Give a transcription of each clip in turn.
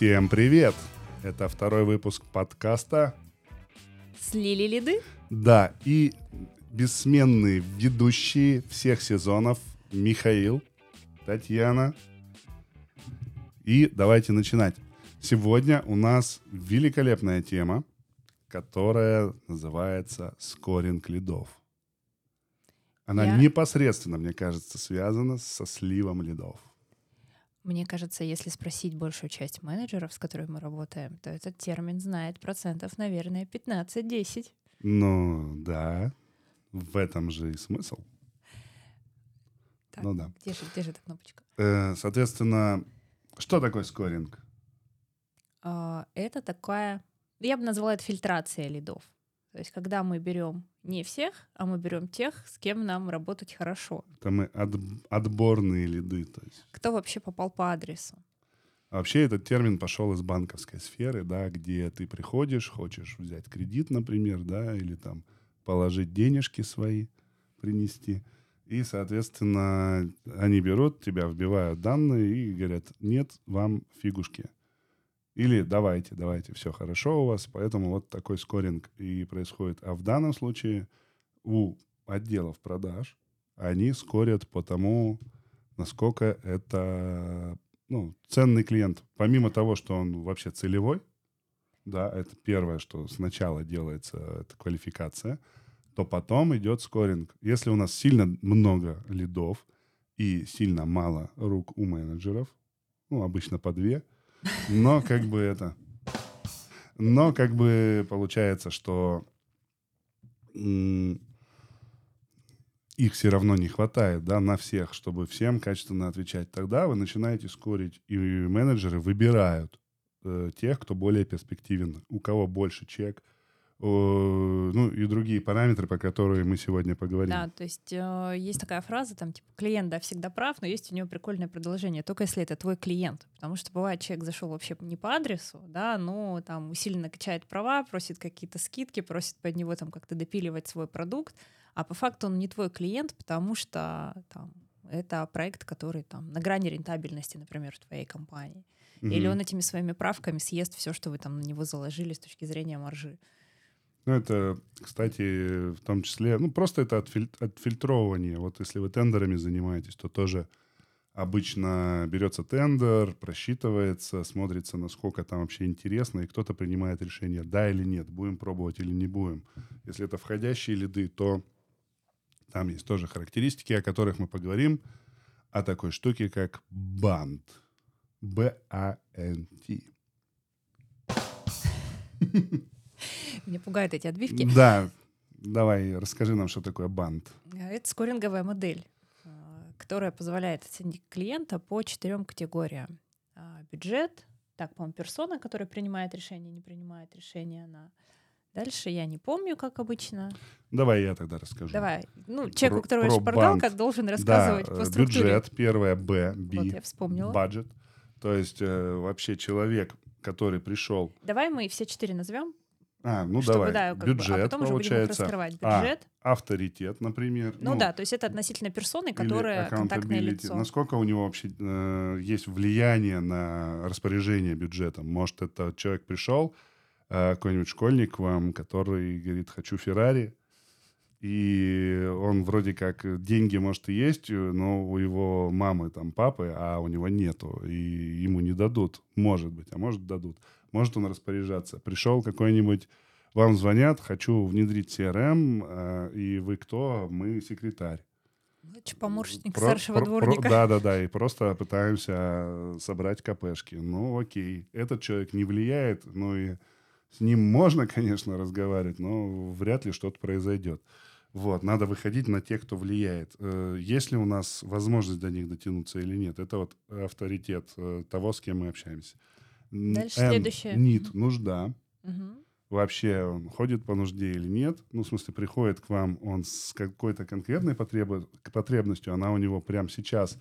Всем привет! Это второй выпуск подкаста. Слили лиды? Да, и бессменные ведущие всех сезонов Михаил, Татьяна. И давайте начинать. Сегодня у нас великолепная тема, которая называется «Скоринг лидов». Она Я- непосредственно, мне кажется, связана со сливом лидов. Мне кажется, если спросить большую часть менеджеров, с которыми мы работаем, то этот термин знает процентов, наверное, 15-10. Ну, да, в этом же и смысл. Так, Ну да. Где же, где же эта кнопочка? Э, Соответственно, что такое скоринг? А, Это такая, я бы назвала это фильтрация лидов. То есть, когда мы берем не всех, а мы берем тех, с кем нам работать хорошо. Это мы от- отборные лиды. То есть. Кто вообще попал по адресу? А вообще этот термин пошел из банковской сферы, да, где ты приходишь, хочешь взять кредит, например, да, или там положить денежки свои, принести. И, соответственно, они берут тебя, вбивают данные и говорят, нет, вам фигушки. Или давайте, давайте, все хорошо у вас, поэтому вот такой скоринг и происходит. А в данном случае у отделов продаж они скорят по тому, насколько это ну, ценный клиент. Помимо того, что он вообще целевой, да, это первое, что сначала делается, это квалификация, то потом идет скоринг. Если у нас сильно много лидов и сильно мало рук у менеджеров, ну, обычно по две, но как бы это... Но как бы получается, что их все равно не хватает, да, на всех, чтобы всем качественно отвечать. Тогда вы начинаете скорить, и менеджеры выбирают э, тех, кто более перспективен, у кого больше чек, ну и другие параметры, по которым мы сегодня поговорим. Да, то есть э, есть такая фраза, там, типа, клиент, да, всегда прав, но есть у него прикольное продолжение, только если это твой клиент. Потому что бывает, человек зашел вообще не по адресу, да, но там усиленно качает права, просит какие-то скидки, просит под него там как-то допиливать свой продукт, а по факту он не твой клиент, потому что там это проект, который там на грани рентабельности, например, в твоей компании. Или Мгм. он этими своими правками съест все, что вы там на него заложили с точки зрения маржи. Ну, это, кстати, в том числе, ну, просто это отфиль- отфильтровывание. Вот если вы тендерами занимаетесь, то тоже обычно берется тендер, просчитывается, смотрится, насколько там вообще интересно, и кто-то принимает решение, да или нет, будем пробовать или не будем. Если это входящие лиды, то там есть тоже характеристики, о которых мы поговорим, о такой штуке, как банд. Б-А-Н-Т. Меня пугают эти отбивки. Да, давай, расскажи нам, что такое банд. А, Это скоринговая модель, а, которая позволяет оценить клиента по четырем категориям. А, Бюджет, так, по-моему, персона, которая принимает решение, не принимает решение, она. Дальше я не помню, как обычно. Давай я тогда расскажу. Давай. Ну, человек, у Про- которого про шпаргалка, банд. должен Да, рассказывать по э, структуре. бюджет, первое, Б, Вот Би, я вспомнила. баджет. То есть э, вообще человек, который пришел... Давай мы все четыре назовем, А, ну чтобы, давай, да, как бы, бюджет, а потом уже будем получается. раскрывать. А, Бюджет. авторитет, например. Ну, да, то есть это относительно персоны, которая контактное лицо. Насколько у него вообще э, есть влияние на распоряжение бюджетом? Может, это человек пришел, э, какой-нибудь школьник вам, который говорит, хочу Феррари, и он вроде как деньги, может, и есть, э, но у его мамы, там, папы, а у него нету, и ему не дадут, может быть, а может, дадут. Может он распоряжаться. Пришел какой-нибудь, вам звонят, хочу внедрить CRM, э, и вы кто? Мы секретарь. Значит, помощник Про- старшего про- про- дворника. Да, да, да. И просто пытаемся э, собрать КПшки. Ну, окей. Этот человек не влияет, ну и с ним можно, конечно, разговаривать, но вряд ли что-то произойдет. Вот, надо выходить на тех, кто влияет. Э, Есть ли у нас возможность до них дотянуться или нет? Это вот авторитет того, с кем мы общаемся. Дальше Н, следующее. Need, нужда. Мгм. Вообще он ходит по нужде или нет? Ну, в смысле, приходит к вам он с какой-то конкретной потреб- потребностью, она у него прямо сейчас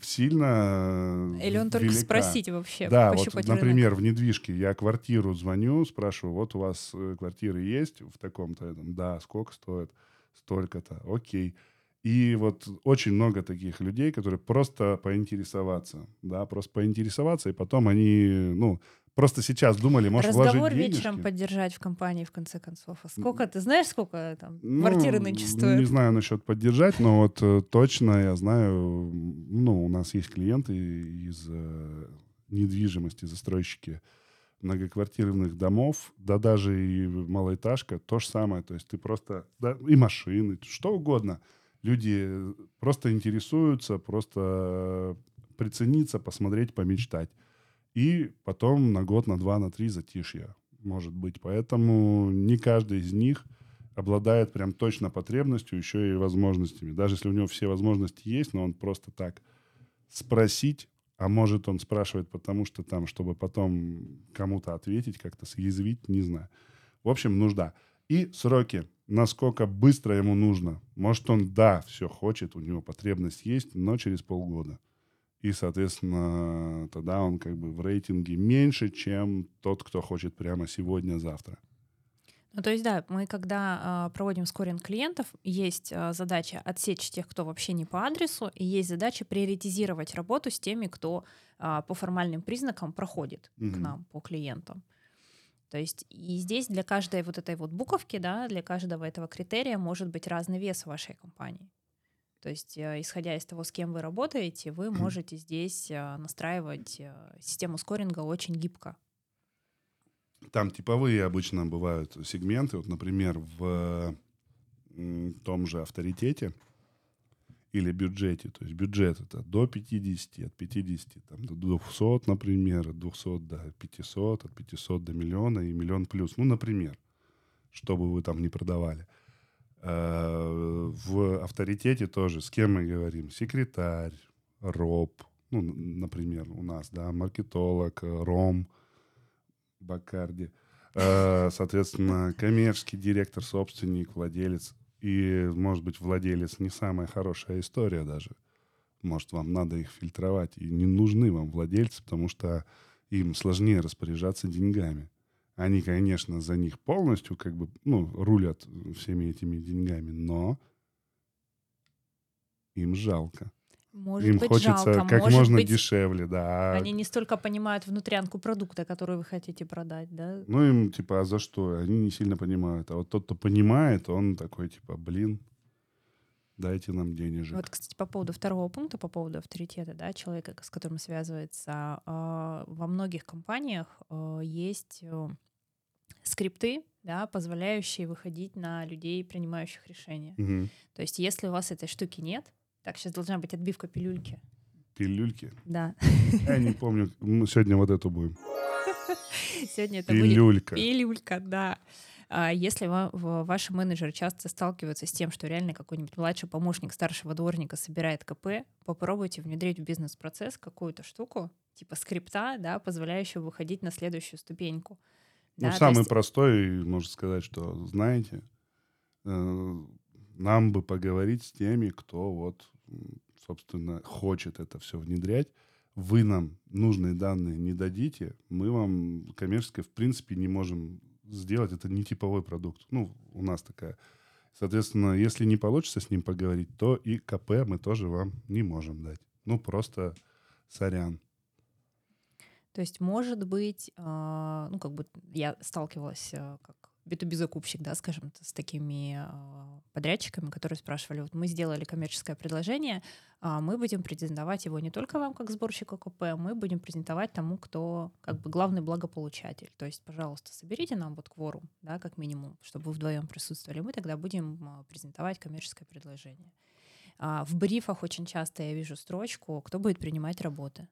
сильно Или он только велика. спросить вообще, Да, вот, пощупать рынок. например, в недвижке я квартиру звоню, спрашиваю, вот у вас э, квартиры есть в таком-то? Да, сколько стоит? Столько-то. Окей. И вот очень много таких людей, которые просто поинтересоваться, да, просто поинтересоваться, и потом они, ну, просто сейчас думали, может, Разговор вложить денежки. вечером поддержать в компании, в конце концов. А сколько, ты знаешь, сколько там Ну, квартиры стоят? Не знаю насчет поддержать, но вот э, точно я знаю, ну, у нас есть клиенты из э, недвижимости, застройщики многоквартирных домов, да даже и малоэтажка, то же самое. То есть ты просто, да, и машины, что угодно. Люди просто интересуются, просто э, прицениться, посмотреть, помечтать. И потом на год, на два, на три затишье может быть. Поэтому не каждый из них обладает прям точно потребностью, еще и возможностями. Даже если у него все возможности есть, но он просто так спросить, а может он спрашивает, потому что там, чтобы потом кому-то ответить, как-то съязвить, не знаю. В общем, нужда. И сроки. Насколько быстро ему нужно. Может, он, да, все хочет, у него потребность есть, но через полгода. И, соответственно, тогда он как бы в рейтинге меньше, чем тот, кто хочет прямо сегодня-завтра. Ну, то есть, да, мы когда а, проводим скоринг клиентов, есть а, задача отсечь тех, кто вообще не по адресу, и есть задача приоритизировать работу с теми, кто а, по формальным признакам проходит к Мгм. нам, по клиентам. То есть и здесь для каждой вот этой вот буковки, да, для каждого этого критерия может быть разный вес в вашей компании. То есть, э, исходя из того, с кем вы работаете, вы можете здесь э, настраивать э, систему скоринга очень гибко. Там типовые обычно бывают сегменты. Вот, например, в том же авторитете или бюджете. То есть бюджет это до 50, от 50 там, до 200, например, от 200 до 500, от 500 до миллиона и миллион плюс. Ну, например, чтобы вы там не продавали. Э, В авторитете тоже с кем мы говорим? Секретарь, роб, ну, например, у нас, да, маркетолог, э, ром, Бакарди. Э, Соответственно, коммерческий директор, собственник, владелец. И, может быть, владелец не самая хорошая история даже. Может, вам надо их фильтровать. И не нужны вам владельцы, потому что им сложнее распоряжаться деньгами. Они, конечно, за них полностью как бы, ну, рулят всеми этими деньгами, но им жалко. Может им быть, хочется жалко, как может можно быть, дешевле, да. А Они не столько понимают внутрянку продукта, который вы хотите продать, да? Ну, им, типа, а за что? Они не сильно понимают. А вот тот, кто понимает, он такой, типа, блин, дайте нам денежек. Вот, кстати, по поводу второго пункта, по поводу авторитета, да, человека, с которым связывается, а, во многих компаниях а, есть э, скрипты, да, позволяющие выходить на людей, принимающих решения. Мгм. То есть, если у вас этой штуки нет, так, сейчас должна быть отбивка пилюльки. Пилюльки. Да. Я не помню. Мы сегодня вот эту будем. Сегодня это будет Пилюлька. Пилюлька, да. А Если ваши менеджеры часто сталкиваются с тем, что реально какой-нибудь младший помощник старшего дворника собирает КП, попробуйте внедрить в бизнес-процесс какую-то штуку, типа скрипта, да, позволяющего выходить на следующую ступеньку. Ну, Да, самый есть- простой, можно сказать, что, знаете, э, нам бы поговорить с теми, кто вот, собственно, хочет это все внедрять, вы нам нужные данные не дадите, мы вам коммерческое, в принципе, не можем сделать. Это не типовой продукт. Ну, у нас такая. Соответственно, если не получится с ним поговорить, то и КП мы тоже вам не можем дать. Ну, просто сорян. То есть, может быть, а, ну, как бы я сталкивалась э, как B2B закупщик, да, скажем, с такими а, подрядчиками, которые спрашивали, вот мы сделали коммерческое предложение, а, мы будем презентовать его не только вам как сборщику КП, мы будем презентовать тому, кто как бы главный благополучатель. То есть, пожалуйста, соберите нам вот кворум, да, как минимум, чтобы вы вдвоем присутствовали, мы тогда будем а, презентовать коммерческое предложение. В брифах очень часто я вижу строчку, кто будет принимать работы.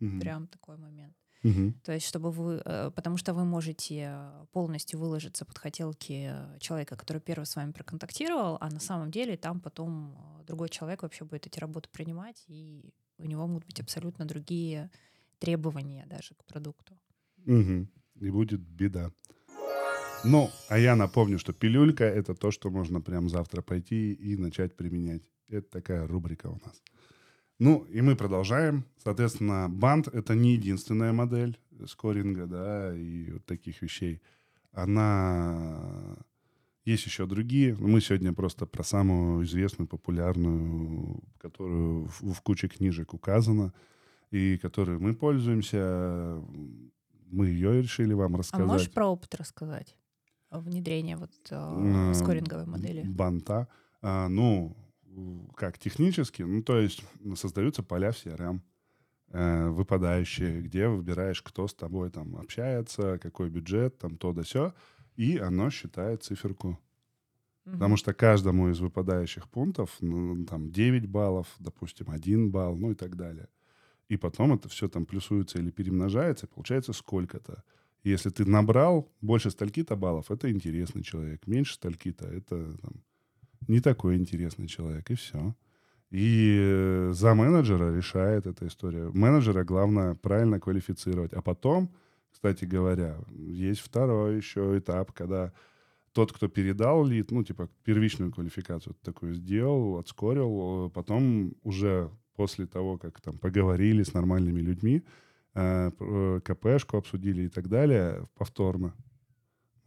Угу. Прям такой момент. Мгм. То есть, чтобы вы, э, потому что вы можете полностью выложиться под хотелки э, человека, который первый с вами проконтактировал, а на самом деле там потом э, другой человек вообще будет эти работы принимать, и у него могут быть абсолютно другие требования даже к продукту. Мгм. И будет беда. Ну, а я напомню, что пилюлька — это то, что можно прям завтра пойти и начать применять. Это такая рубрика у нас. Ну, и мы продолжаем. Соответственно, банд — это не единственная модель скоринга, да, и вот таких вещей. Она Есть еще другие. Мы сегодня просто про самую известную, популярную, которую в, в куче книжек указано, и которой мы пользуемся. Мы ее решили вам А рассказать. можешь про опыт рассказать? Внедрение вот Э, скоринговой модели. Банта. А, ну, как технически, ну, то есть создаются поля в CRM, э, выпадающие, где выбираешь, кто с тобой там общается, какой бюджет, там то да сё, и оно считает циферку. Мгм. Потому что каждому из выпадающих пунктов, ну, там 9 баллов, допустим, 1 балл, ну и так далее. И потом это все там плюсуется или перемножается, и получается сколько-то. Если ты набрал больше стольки-то баллов, это интересный человек. Меньше стольки-то это там, не такой интересный человек, и все. И э, за менеджера решает эта история. Менеджера главное правильно квалифицировать. А потом, кстати говоря, есть второй еще этап, когда тот, кто передал лид, ну, типа, первичную квалификацию такую сделал, отскорил, э, потом уже после того, как там поговорили с нормальными людьми, э, КПшку обсудили и так далее, повторно,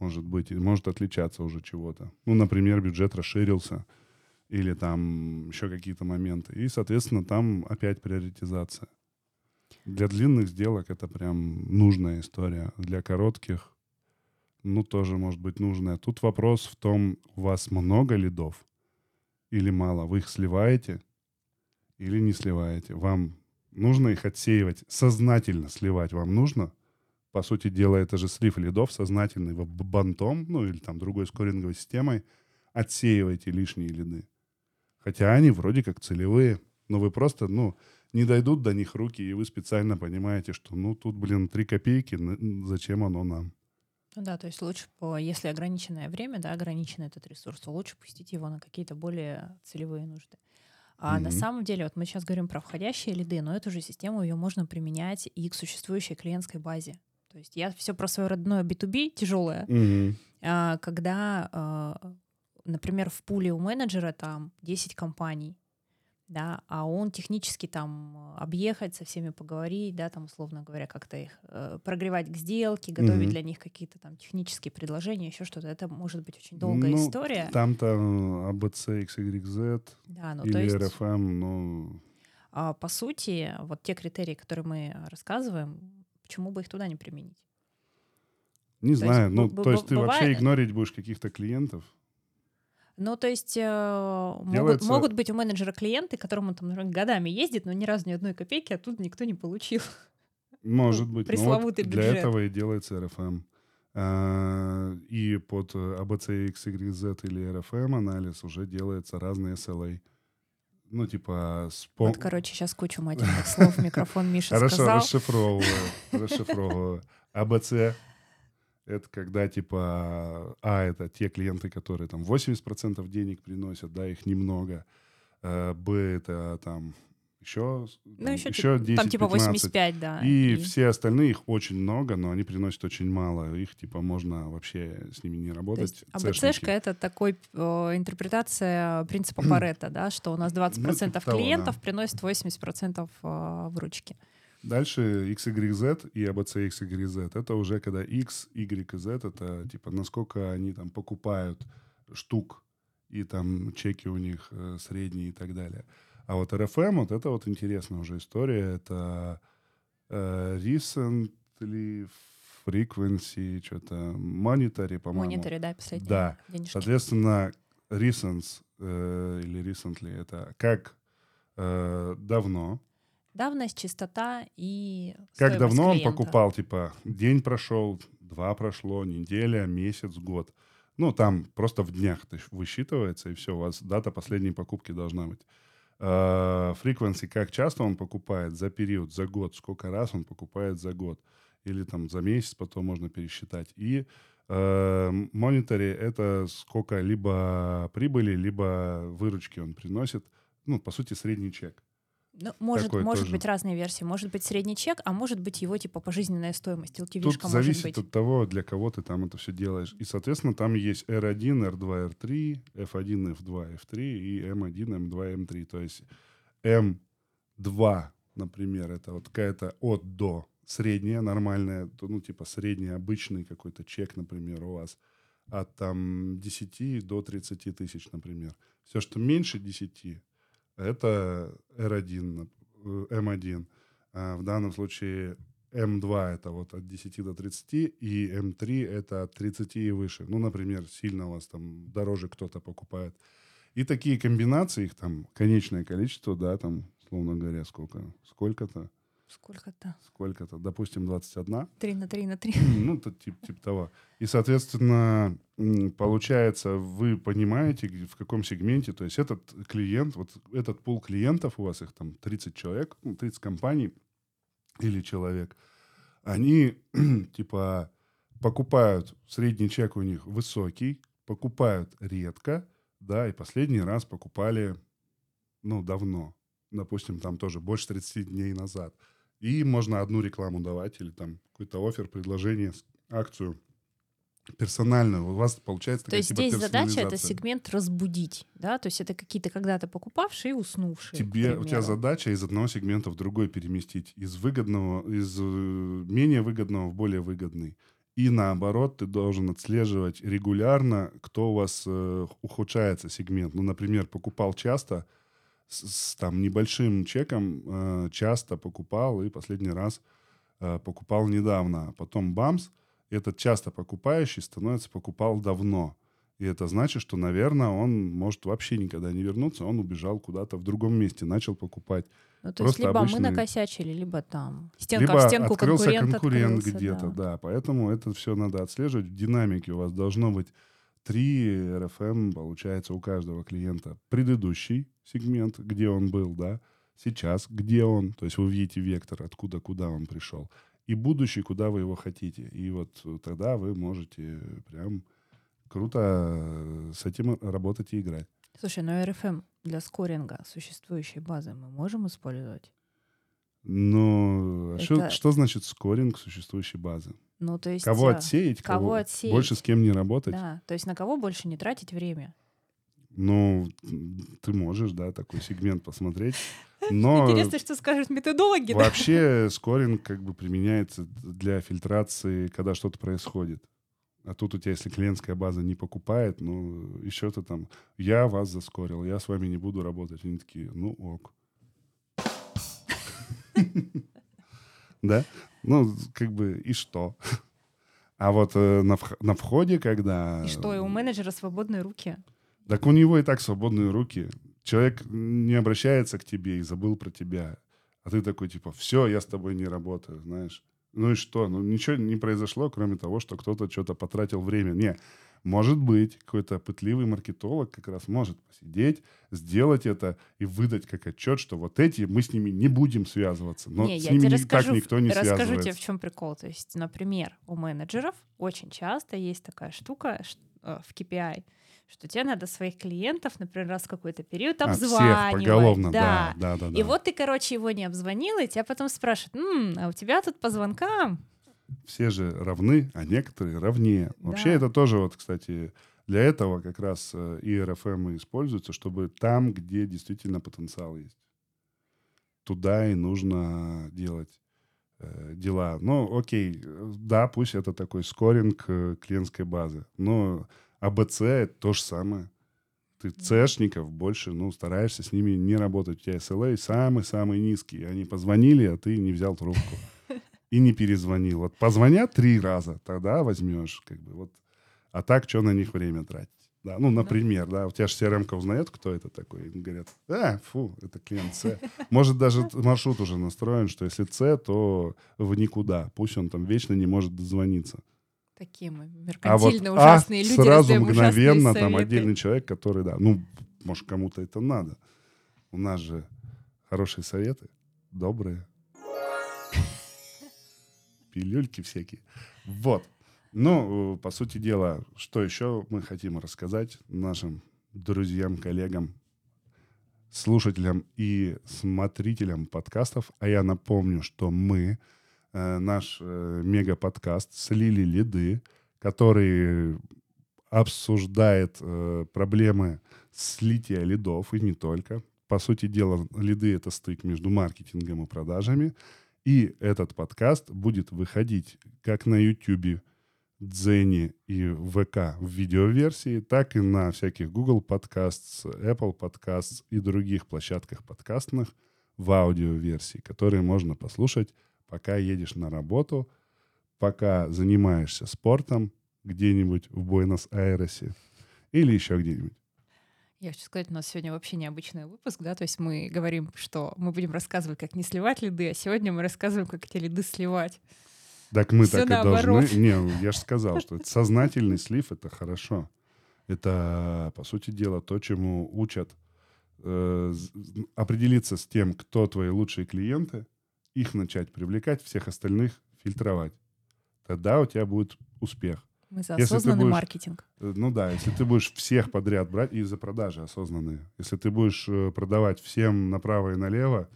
может быть, может отличаться уже чего-то. Ну, например, бюджет расширился, или там еще какие-то моменты. И, соответственно, там опять приоритизация. Для длинных сделок это прям нужная история. Для коротких, ну, тоже может быть нужная. Тут вопрос в том, у вас много лидов или мало. Вы их сливаете или не сливаете. Вам нужно их отсеивать, сознательно сливать вам нужно. По сути дела, это же слив лидов сознательный бантом, ну или там другой скоринговой системой. Отсеивайте лишние лиды. Хотя они вроде как целевые, но вы просто, ну, не дойдут до них руки, и вы специально понимаете, что, ну, тут, блин, три копейки, зачем оно нам? Ну да, то есть лучше, по, если ограниченное время, да, ограничен этот ресурс, то лучше пустить его на какие-то более целевые нужды. А на Мгм. самом деле, вот мы сейчас говорим про входящие лиды, но эту же систему ее можно применять и к существующей клиентской базе. То есть я все про свое родное B2B тяжелое, Мгм. а, когда, а, например, в пуле у менеджера там 10 компаний, да, а он технически там объехать, со всеми поговорить, да, там, условно говоря, как-то их э, прогревать к сделке, готовить Мгм. для них какие-то там технические предложения, еще что-то. Это может быть очень долгая Ну, история. Там-то АБЦ, XYZ Да, ну то или есть, РФМ, ну, а, по сути, вот те критерии, которые мы рассказываем, почему бы их туда не применить? не есть знаю. б- Ну, б- то есть ты вообще игнорить будешь каких-то клиентов? Ну, то есть э, могут, Делается- могут быть у менеджера клиенты, которому там например, годами ездит, но ни разу ни одной копейки оттуда никто не получил. Может быть. вот Ну, пресловутый для бюджет. этого и делается РФМ. А, И под АБЦ, XYZ или РФМ анализ уже делается разные SLA. Ну, типа... с по- Вот, короче, сейчас кучу матерных слов микрофон Миша Хорошо, сказал. расшифровываю. Расшифровываю. АБЦ — это когда, типа, А — это те клиенты, которые там 80% денег приносят, да, их немного. Э, Б — это там еще, Ну, еще, еще 10 там типа 15. 85, да. И, все остальные, их очень много, но они приносят очень мало. Их, типа, можно вообще с ними не То работать. есть Цешники. АБЦшка — это такой э, интерпретация принципа Паретта, да, что у нас 20% Ну, типа того, клиентов да. приносит 80% э, выручки. Дальше XYZ и ABC XYZ. Это уже когда X, Y и Z, это типа насколько они там покупают штук, и там чеки у них э, средние и так далее. А вот RFM, вот это вот интересная уже история. Это э, recently frequency, что-то monetary, по-моему. Мониторе, да, последние Да. денежки. Соответственно, recent э, или recently это как э, давно, Давность, чистота и Как давно он клиента. покупал, типа, день прошел, два прошло, неделя, месяц, год. Ну, там просто в днях высчитывается, и все, у вас дата последней покупки должна быть. Фриквенси, как часто он покупает за период, за год, сколько раз он покупает за год. Или там за месяц потом можно пересчитать. И монитори это сколько либо прибыли, либо выручки он приносит. Ну, по сути, средний чек. Ну, может, Такой может тоже. быть разные версии. Может быть средний чек, а может быть его типа пожизненная стоимость. Тут LTV-шка может зависит быть. от того, для кого ты там это все делаешь. И, соответственно, там есть R1, R2, R3, F1, F2, F3 и M1, M2, M3. То есть M2, например, это вот какая-то от до средняя, нормальная, ну, типа средний обычный какой-то чек, например, у вас. от там 10 до 30 тысяч, например. Все, что меньше 10, это R1, M1. А в данном случае М2 это вот от 10 до 30, и М3 это от 30 и выше. Ну, например, сильно у вас там дороже кто-то покупает. И такие комбинации, их там конечное количество, да, там, словно говоря, сколько? Сколько-то? Сколько-то? Сколько-то? Допустим, 21. 3 на 3 на 3. Ну, то, тип, типа того. И, соответственно, получается, вы понимаете, в каком сегменте, то есть этот клиент, вот этот пул клиентов, у вас их там 30 человек, 30 ну, компаний, или человек, они типа покупают, средний чек у них высокий, покупают редко, да, и последний раз покупали, ну, давно. Допустим, там тоже больше 30 дней назад. И можно одну рекламу давать или там какой-то офер, предложение, акцию персональную. У вас получается То есть типа здесь задача это сегмент разбудить, да? То есть это какие-то когда-то покупавшие и уснувшие. Тебе, у тебя задача из одного сегмента в другой переместить. Из выгодного, из э, менее выгодного в более выгодный. И наоборот, ты должен отслеживать регулярно, кто у вас э, ухудшается сегмент. Ну, например, покупал часто, с, с там небольшим чеком э, часто покупал и последний раз э, покупал недавно. А потом бамс – этот часто покупающий становится покупал давно. И это значит, что, наверное, он может вообще никогда не вернуться, он убежал куда-то в другом месте, начал покупать. Ну, то есть либо обычные... мы накосячили, либо там стенка либо в стенку открылся конкурент, конкурент открылся, где-то, да. да. Поэтому это все надо отслеживать. В динамике у вас должно быть три RFM, получается, у каждого клиента. Предыдущий сегмент, где он был, да, сейчас, где он, то есть вы видите вектор, откуда, куда он пришел и будущий, куда вы его хотите. И вот тогда вы можете прям круто э, с этим работать и играть. Слушай, ну РФМ для скоринга существующей базы мы можем использовать? Ну, а Это... что, что значит скоринг существующей базы? Ну, то есть... Кого э, отсеять, кого, кого отсеять. больше с кем не работать? Да, то есть на кого больше не тратить время? Ну, ты можешь, да, такой сегмент посмотреть. Но Интересно, что скажут методологи. Вообще скоринг как бы применяется для фильтрации, когда что-то происходит. А тут у тебя, если клиентская база не покупает, ну, еще то там, я вас заскорил, я с вами не буду работать. Они такие, ну, ок. Да? Ну, как бы, и что? А вот э, на, на входе, когда... И что, и у менеджера свободные руки? Так у него и так свободные руки. Человек не обращается к тебе и забыл про тебя. А ты такой, типа, все, я с тобой не работаю, знаешь. Ну и что? Ну ничего не произошло, кроме того, что кто-то что-то потратил время. Не, может быть, какой-то пытливый маркетолог как раз может посидеть, сделать это и выдать как отчет, что вот эти, мы с ними не будем связываться. Но не, с я ними тебе расскажу, так никто не расскажу связывается. тебе, в чем прикол. То есть, например, у менеджеров очень часто есть такая штука э, в KPI — что тебе надо своих клиентов, например, раз в какой-то период обзванивать. А, всех поголовно, да. Да, да, да. И вот ты, короче, его не обзвонил, и тебя потом спрашивают, М, а у тебя тут по звонкам все же равны, а некоторые равнее. Да. Вообще это тоже вот, кстати, для этого как раз э, и РФМ используется, чтобы там, где действительно потенциал есть, туда и нужно делать э, дела. Ну, окей, да, пусть это такой скоринг э, клиентской базы, но а БЦ — это то же самое. Ты цешников больше, ну, стараешься с ними не работать. У тебя SLA самый-самый низкий. Они позвонили, а ты не взял трубку. И не перезвонил. Вот позвонят три раза, тогда возьмешь. Как бы, вот. А так, что на них время тратить? Да, ну, например, да, у тебя же CRM узнает, кто это такой. И говорят, а, фу, это клиент С. Может, даже маршрут уже настроен, что если С, то в никуда. Пусть он там вечно не может дозвониться. Такие мы меркантильные, а вот, ужасные а, люди. сразу мгновенно там отдельный человек, который, да, ну, может, кому-то это надо. У нас же хорошие советы, добрые. Пилюльки всякие. Вот. Ну, по сути дела, что еще мы хотим рассказать нашим друзьям, коллегам, слушателям и смотрителям подкастов. А я напомню, что мы Э, наш э, мега-подкаст «Слили лиды», который обсуждает э, проблемы слития лидов и не только. По сути дела, лиды — это стык между маркетингом и продажами. И этот подкаст будет выходить как на YouTube Дзене и ВК в видеоверсии, так и на всяких Google Podcasts, Apple Podcasts и других площадках подкастных в аудиоверсии, которые можно послушать, пока едешь на работу, пока занимаешься спортом где-нибудь в Буэнос-Айресе или еще где-нибудь. Я хочу сказать, у нас сегодня вообще необычный выпуск, да, то есть мы говорим, что мы будем рассказывать, как не сливать лиды, а сегодня мы рассказываем, как эти лиды сливать. Так мы Всё так наоборот. и должны. Не, я же сказал, что сознательный слив — это хорошо. Это, по сути дела, то, чему учат э, определиться с тем, кто твои лучшие клиенты, их начать привлекать, всех остальных фильтровать. Тогда у тебя будет успех. Мы за осознанный будешь, маркетинг. Э, ну да, если ты будешь всех подряд брать, и за продажи осознанные. Если ты будешь э, продавать всем направо и налево,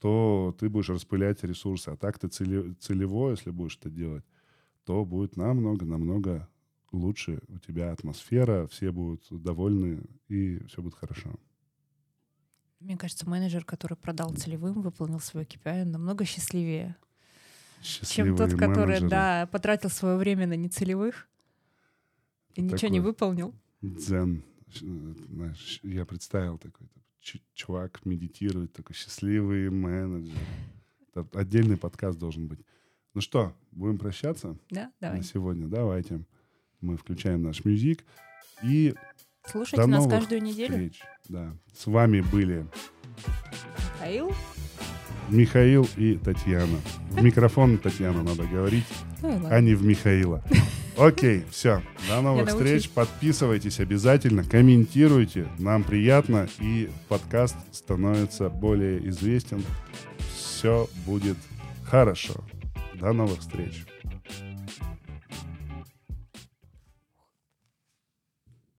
то ты будешь распылять ресурсы. А так ты целево, если будешь это делать, то будет намного-намного лучше у тебя атмосфера, все будут довольны, и все будет хорошо. Мне кажется, менеджер, который продал целевым, выполнил свой KPI, намного счастливее, чем тот, который да, потратил свое время на нецелевых и ничего такой не выполнил? Дзен. Знаешь, я представил такой чувак медитирует, такой счастливый менеджер. Это отдельный подкаст должен быть. Ну что, будем прощаться? Да, давай. На сегодня давайте. Мы включаем наш мюзик. И Слушайте нас каждую неделю. Встреч. Да. С вами были Михаил. Михаил и Татьяна. В микрофон Татьяна надо говорить, ну, а не в Михаила. Окей, все. До новых Я встреч. Подписывайтесь обязательно, комментируйте. Нам приятно, и подкаст становится более известен. Все будет хорошо. До новых встреч.